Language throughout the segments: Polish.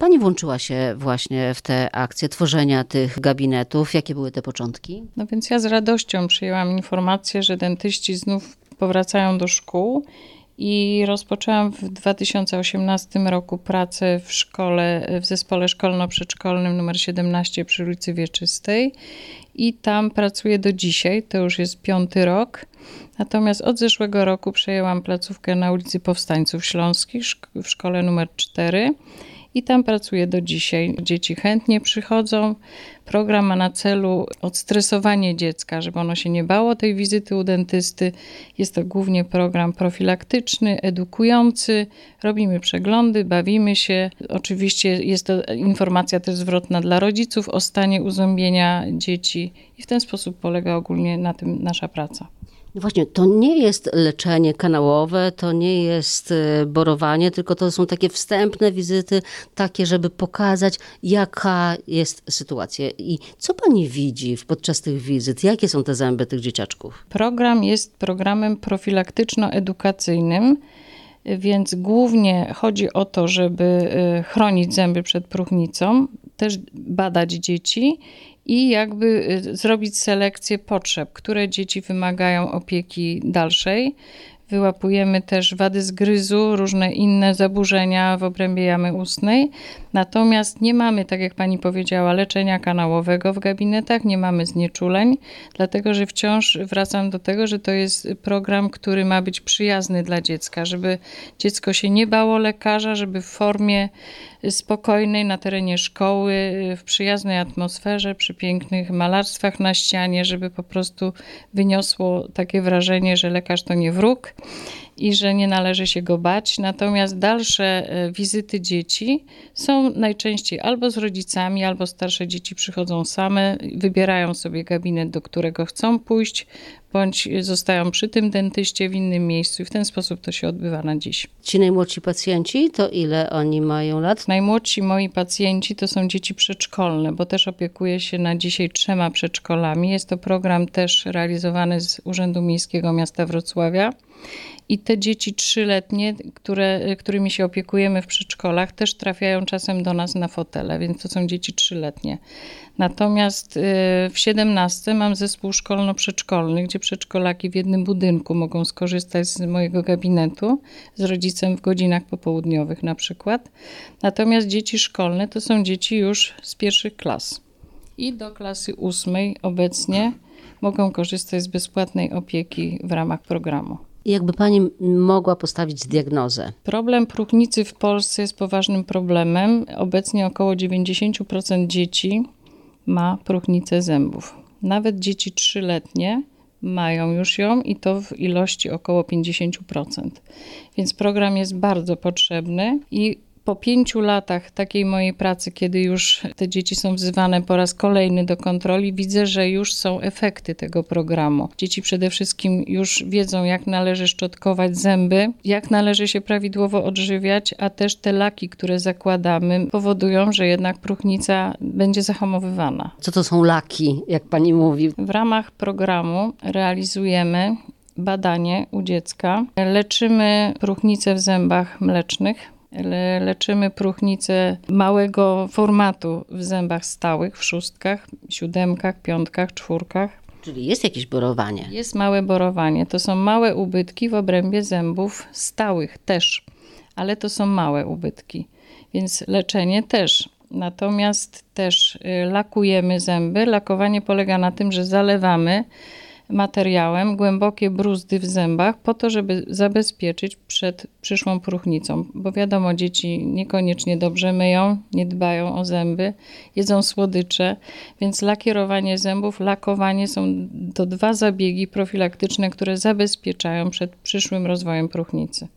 Pani włączyła się właśnie w te akcje tworzenia tych gabinetów. Jakie były te początki? No więc ja z radością przyjęłam informację, że dentyści znów powracają do szkół i rozpoczęłam w 2018 roku pracę w szkole, w zespole szkolno-przedszkolnym numer 17 przy ulicy Wieczystej i tam pracuję do dzisiaj, to już jest piąty rok. Natomiast od zeszłego roku przejęłam placówkę na ulicy Powstańców Śląskich w szkole numer 4 i tam pracuję do dzisiaj. Dzieci chętnie przychodzą. Program ma na celu odstresowanie dziecka, żeby ono się nie bało tej wizyty u dentysty. Jest to głównie program profilaktyczny, edukujący. Robimy przeglądy, bawimy się. Oczywiście jest to informacja też zwrotna dla rodziców o stanie uzębienia dzieci i w ten sposób polega ogólnie na tym nasza praca. No właśnie, to nie jest leczenie kanałowe, to nie jest e, borowanie, tylko to są takie wstępne wizyty, takie, żeby pokazać, jaka jest sytuacja. I co pani widzi podczas tych wizyt? Jakie są te zęby tych dzieciaczków? Program jest programem profilaktyczno-edukacyjnym. Więc głównie chodzi o to, żeby e, chronić zęby przed próchnicą, też badać dzieci i jakby y, zrobić selekcję potrzeb, które dzieci wymagają opieki dalszej. Wyłapujemy też wady zgryzu, różne inne zaburzenia w obrębie jamy ustnej. Natomiast nie mamy, tak jak pani powiedziała, leczenia kanałowego w gabinetach, nie mamy znieczuleń, dlatego że wciąż wracam do tego, że to jest program, który ma być przyjazny dla dziecka, żeby dziecko się nie bało lekarza, żeby w formie spokojnej na terenie szkoły, w przyjaznej atmosferze, przy pięknych malarstwach na ścianie, żeby po prostu wyniosło takie wrażenie, że lekarz to nie wróg i że nie należy się go bać. Natomiast dalsze e, wizyty dzieci są najczęściej albo z rodzicami, albo starsze dzieci przychodzą same, wybierają sobie gabinet, do którego chcą pójść, bądź zostają przy tym dentyście w innym miejscu i w ten sposób to się odbywa na dziś. Ci najmłodsi pacjenci, to ile oni mają lat? Najmłodsi moi pacjenci to są dzieci przedszkolne, bo też opiekuję się na dzisiaj trzema przedszkolami. Jest to program też realizowany z Urzędu Miejskiego Miasta Wrocławia i te dzieci trzyletnie, które, którymi się opiekujemy w przedszkolach, też trafiają czasem do nas na fotele, więc to są dzieci trzyletnie. Natomiast y, w 17 mam zespół szkolno-przedszkolny, gdzie przedszkolaki w jednym budynku mogą skorzystać z mojego gabinetu z rodzicem w godzinach popołudniowych na przykład. Natomiast dzieci szkolne to są dzieci już z pierwszych klas. I do klasy ósmej obecnie mogą korzystać z bezpłatnej opieki w ramach programu. Jakby pani mogła postawić diagnozę? Problem próchnicy w Polsce jest poważnym problemem. Obecnie około 90% dzieci ma próchnicę zębów. Nawet dzieci trzyletnie mają już ją i to w ilości około 50%. Więc program jest bardzo potrzebny i po pięciu latach takiej mojej pracy, kiedy już te dzieci są wzywane po raz kolejny do kontroli, widzę, że już są efekty tego programu. Dzieci przede wszystkim już wiedzą, jak należy szczotkować zęby, jak należy się prawidłowo odżywiać, a też te laki, które zakładamy, powodują, że jednak próchnica będzie zahamowywana. Co to są laki, jak pani mówi? W ramach programu realizujemy badanie u dziecka. Leczymy próchnicę w zębach mlecznych Le leczymy próchnicę małego formatu w zębach stałych, w szóstkach, siódemkach, piątkach, czwórkach. Czyli jest jakieś borowanie? Jest małe borowanie. To są małe ubytki w obrębie zębów stałych też, ale to są małe ubytki, więc leczenie też. Natomiast też y, lakujemy zęby. Lakowanie polega na tym, że zalewamy materiałem głębokie bruzdy w zębach po to, żeby zabezpieczyć przed przyszłą próchnicą, bo wiadomo, dzieci niekoniecznie dobrze myją, nie dbają o zęby, jedzą słodycze, więc lakierowanie zębów, lakowanie są to dwa zabiegi profilaktyczne, które zabezpieczają przed przyszłym rozwojem próchnicy.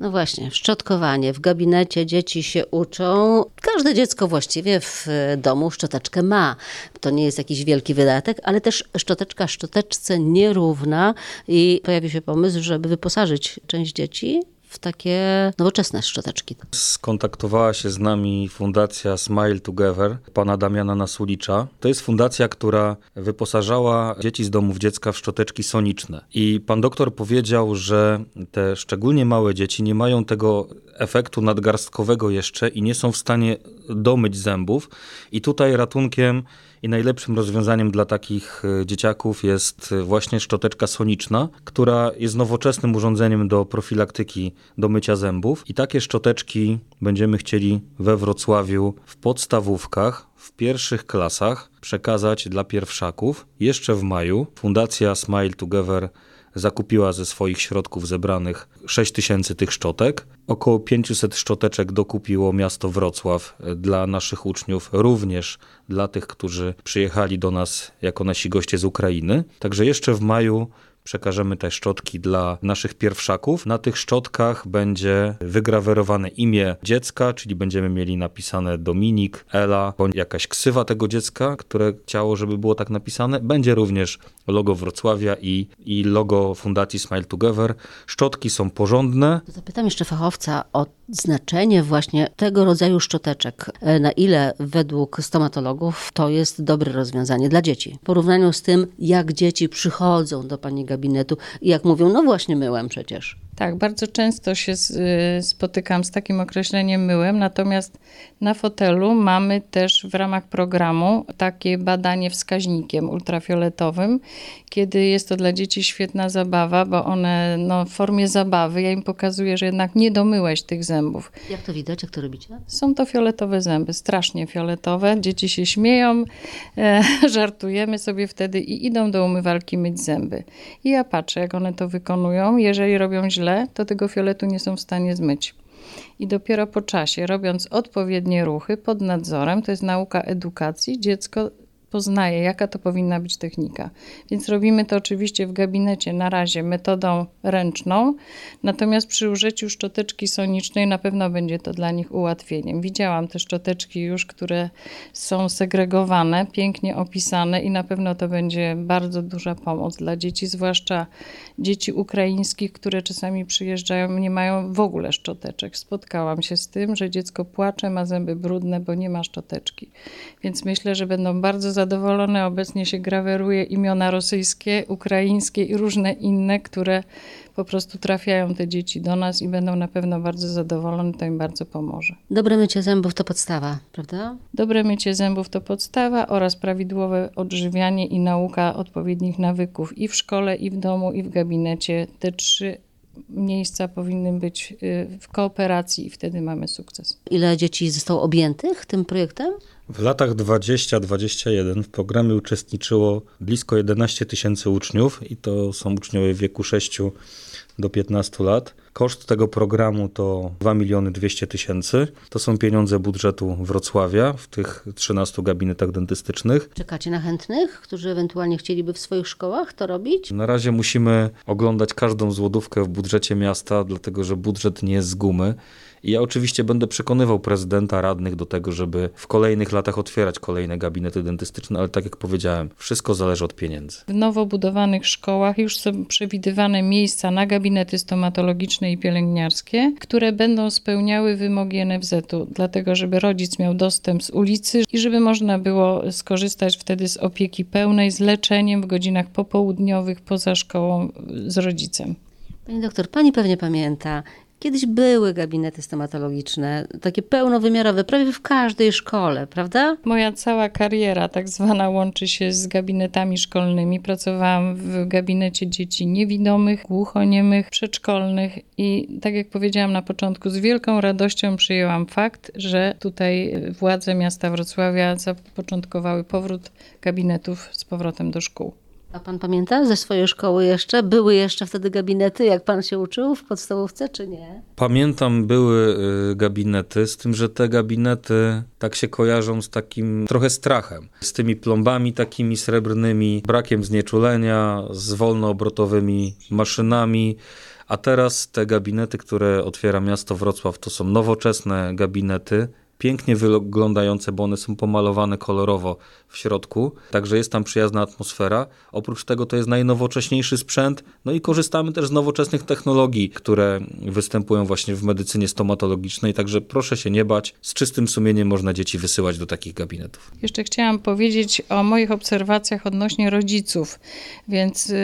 No właśnie, szczotkowanie. W gabinecie dzieci się uczą. Każde dziecko właściwie w domu szczoteczkę ma. To nie jest jakiś wielki wydatek, ale też szczoteczka szczoteczce nierówna i pojawi się pomysł, żeby wyposażyć część dzieci w takie nowoczesne szczoteczki. Skontaktowała się z nami fundacja Smile Together pana Damiana Nasulicza. To jest fundacja, która wyposażała dzieci z domów dziecka w szczoteczki soniczne. I pan doktor powiedział, że te szczególnie małe dzieci nie mają tego efektu nadgarstkowego jeszcze i nie są w stanie domyć zębów. I tutaj ratunkiem i najlepszym rozwiązaniem dla takich e, dzieciaków jest e, właśnie szczoteczka soniczna, która jest nowoczesnym urządzeniem do profilaktyki do mycia zębów. I takie szczoteczki będziemy chcieli we Wrocławiu w podstawówkach, w pierwszych klasach przekazać dla pierwszaków. Jeszcze w maju Fundacja Smile Together zakupiła ze swoich środków zebranych 6 tysięcy tych szczotek. Około 500 szczoteczek dokupiło miasto Wrocław e, dla naszych uczniów, również dla tych, którzy przyjechali do nas jako nasi goście z Ukrainy. Także jeszcze w maju przekażemy te szczotki dla naszych pierwszaków. Na tych szczotkach będzie wygrawerowane imię dziecka, czyli będziemy mieli napisane Dominik, Ela, bądź jakaś ksywa tego dziecka, które chciało, żeby było tak napisane. Będzie również logo Wrocławia i, i logo Fundacji Smile Together. Szczotki są porządne. Zapytam jeszcze fachowca o znaczenie właśnie tego rodzaju szczoteczek. E, na ile według stomatologów to jest dobre rozwiązanie dla dzieci? W porównaniu z tym, jak dzieci przychodzą do pani gabinetu i jak mówią, no właśnie myłem przecież. Tak, bardzo często się z, y, spotykam z takim określeniem myłem, natomiast na fotelu mamy też w ramach programu takie badanie wskaźnikiem ultrafioletowym, kiedy jest to dla dzieci świetna zabawa, bo one no, w formie zabawy, ja im pokazuję, że jednak nie domyłeś tych zębów. Jak to widać, jak to robicie? Są to fioletowe zęby, strasznie fioletowe. Dzieci się śmieją, e, żartujemy sobie wtedy i idą do umywalki myć zęby. I ja patrzę, jak one to wykonują. Jeżeli robią źle, to tego fioletu nie są w stanie zmyć. I dopiero po czasie, robiąc odpowiednie ruchy pod nadzorem, to jest nauka edukacji, dziecko poznaje, jaka to powinna być technika. Więc robimy to oczywiście w gabinecie na razie metodą ręczną, natomiast przy użyciu szczoteczki sonicznej na pewno będzie to dla nich ułatwieniem. Widziałam te szczoteczki już, które są segregowane, pięknie opisane i na pewno to będzie bardzo duża pomoc dla dzieci, zwłaszcza dzieci ukraińskich, które czasami przyjeżdżają, nie mają w ogóle szczoteczek. Spotkałam się z tym, że dziecko płacze, ma zęby brudne, bo nie ma szczoteczki. Więc myślę, że będą bardzo zadowolone. Obecnie się graweruje imiona rosyjskie, ukraińskie i różne inne, które po prostu trafiają te dzieci do nas i będą na pewno bardzo zadowolone, to im bardzo pomoże. Dobre mycie zębów to podstawa, prawda? Dobre mycie zębów to podstawa oraz prawidłowe odżywianie i nauka odpowiednich nawyków i w szkole, i w domu, i w gabinecie. Te trzy miejsca powinny być y, w kooperacji i wtedy mamy sukces. Ile dzieci zostało objętych tym projektem? W latach 20-21 w programie uczestniczyło blisko 11 tysięcy uczniów i to są uczniowie w wieku 6 do 15 lat. Koszt tego programu to 2 miliony 200 tysięcy. To są pieniądze budżetu Wrocławia w tych 13 gabinetach dentystycznych. Czekacie na chętnych, którzy ewentualnie chcieliby w swoich szkołach to robić? Na razie musimy oglądać każdą złotówkę w budżecie miasta, dlatego że budżet nie jest z gumy. I ja oczywiście będę przekonywał prezydenta, radnych do tego, żeby w kolejnych latach otwierać kolejne gabinety dentystyczne, ale tak jak powiedziałem, wszystko zależy od pieniędzy. W nowo budowanych szkołach już są przewidywane miejsca na gabinety stomatologiczne i pielęgniarskie, które będą spełniały wymogi NFZ-u, dlatego żeby rodzic miał dostęp z ulicy i żeby można było skorzystać wtedy z opieki pełnej, z leczeniem w godzinach popołudniowych poza szkołą z rodzicem. Pani doktor, pani pewnie pamięta, Kiedyś były gabinety stomatologiczne, takie pełnowymiarowe, prawie w każdej szkole, prawda? Moja cała kariera tak zwana łączy się z gabinetami szkolnymi. Pracowałam w gabinecie dzieci niewidomych, głuchoniemych, przedszkolnych i tak jak powiedziałam na początku, z wielką radością przyjęłam fakt, że tutaj władze miasta Wrocławia zapoczątkowały powrót gabinetów z powrotem do szkół. A pan pamięta ze swojej szkoły jeszcze? Były jeszcze wtedy gabinety, jak pan się uczył w podstawówce, czy nie? Pamiętam, były y, gabinety, z tym, że te gabinety tak się kojarzą z takim trochę strachem. Z tymi plombami takimi srebrnymi, brakiem znieczulenia, z wolnoobrotowymi maszynami. A teraz te gabinety, które otwiera miasto Wrocław, to są nowoczesne gabinety, pięknie wyglądające, bo one są pomalowane kolorowo w środku, także jest tam przyjazna atmosfera. Oprócz tego to jest najnowocześniejszy sprzęt, no i korzystamy też z nowoczesnych technologii, które występują właśnie w medycynie stomatologicznej, także proszę się nie bać, z czystym sumieniem można dzieci wysyłać do takich gabinetów. Jeszcze chciałam powiedzieć o moich obserwacjach odnośnie rodziców, więc y,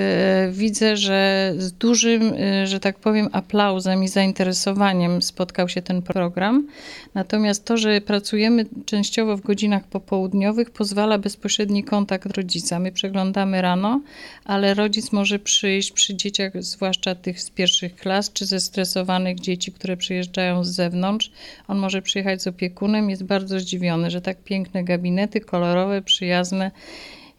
widzę, że z dużym, y, że tak powiem, aplauzem i zainteresowaniem spotkał się ten program. Natomiast to, że pracujemy częściowo w godzinach popołudniowych, pozwala bezpośredni kontakt rodzica. My przeglądamy rano, ale rodzic może przyjść przy dzieciach, zwłaszcza tych z pierwszych klas, czy zestresowanych dzieci, które przyjeżdżają z zewnątrz. On może przyjechać z opiekunem, jest bardzo zdziwiony, że tak piękne gabinety, kolorowe, przyjazne.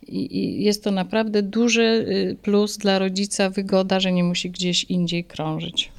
I jest to naprawdę duży y, plus dla rodzica, wygoda, że nie musi gdzieś indziej krążyć.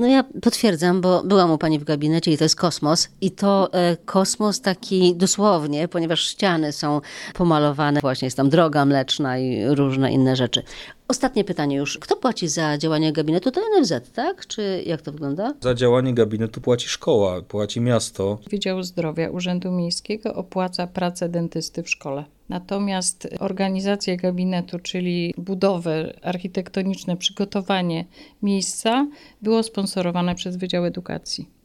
No ja potwierdzam, bo byłam u pani w gabinecie i to jest kosmos. I to e, kosmos taki dosłownie, ponieważ ściany są pomalowane, właśnie jest tam droga mleczna i różne inne rzeczy. Ostatnie pytanie już. Kto płaci za działanie gabinetu? To NFZ, tak? Czy jak to wygląda? Za działanie gabinetu płaci szkoła, płaci miasto. Wydział Zdrowia Urzędu Miejskiego opłaca pracę dentysty w szkole. Natomiast organizację gabinetu, czyli budowę architektoniczne, przygotowanie miejsca było sponsorowane przez Wydział Edukacji.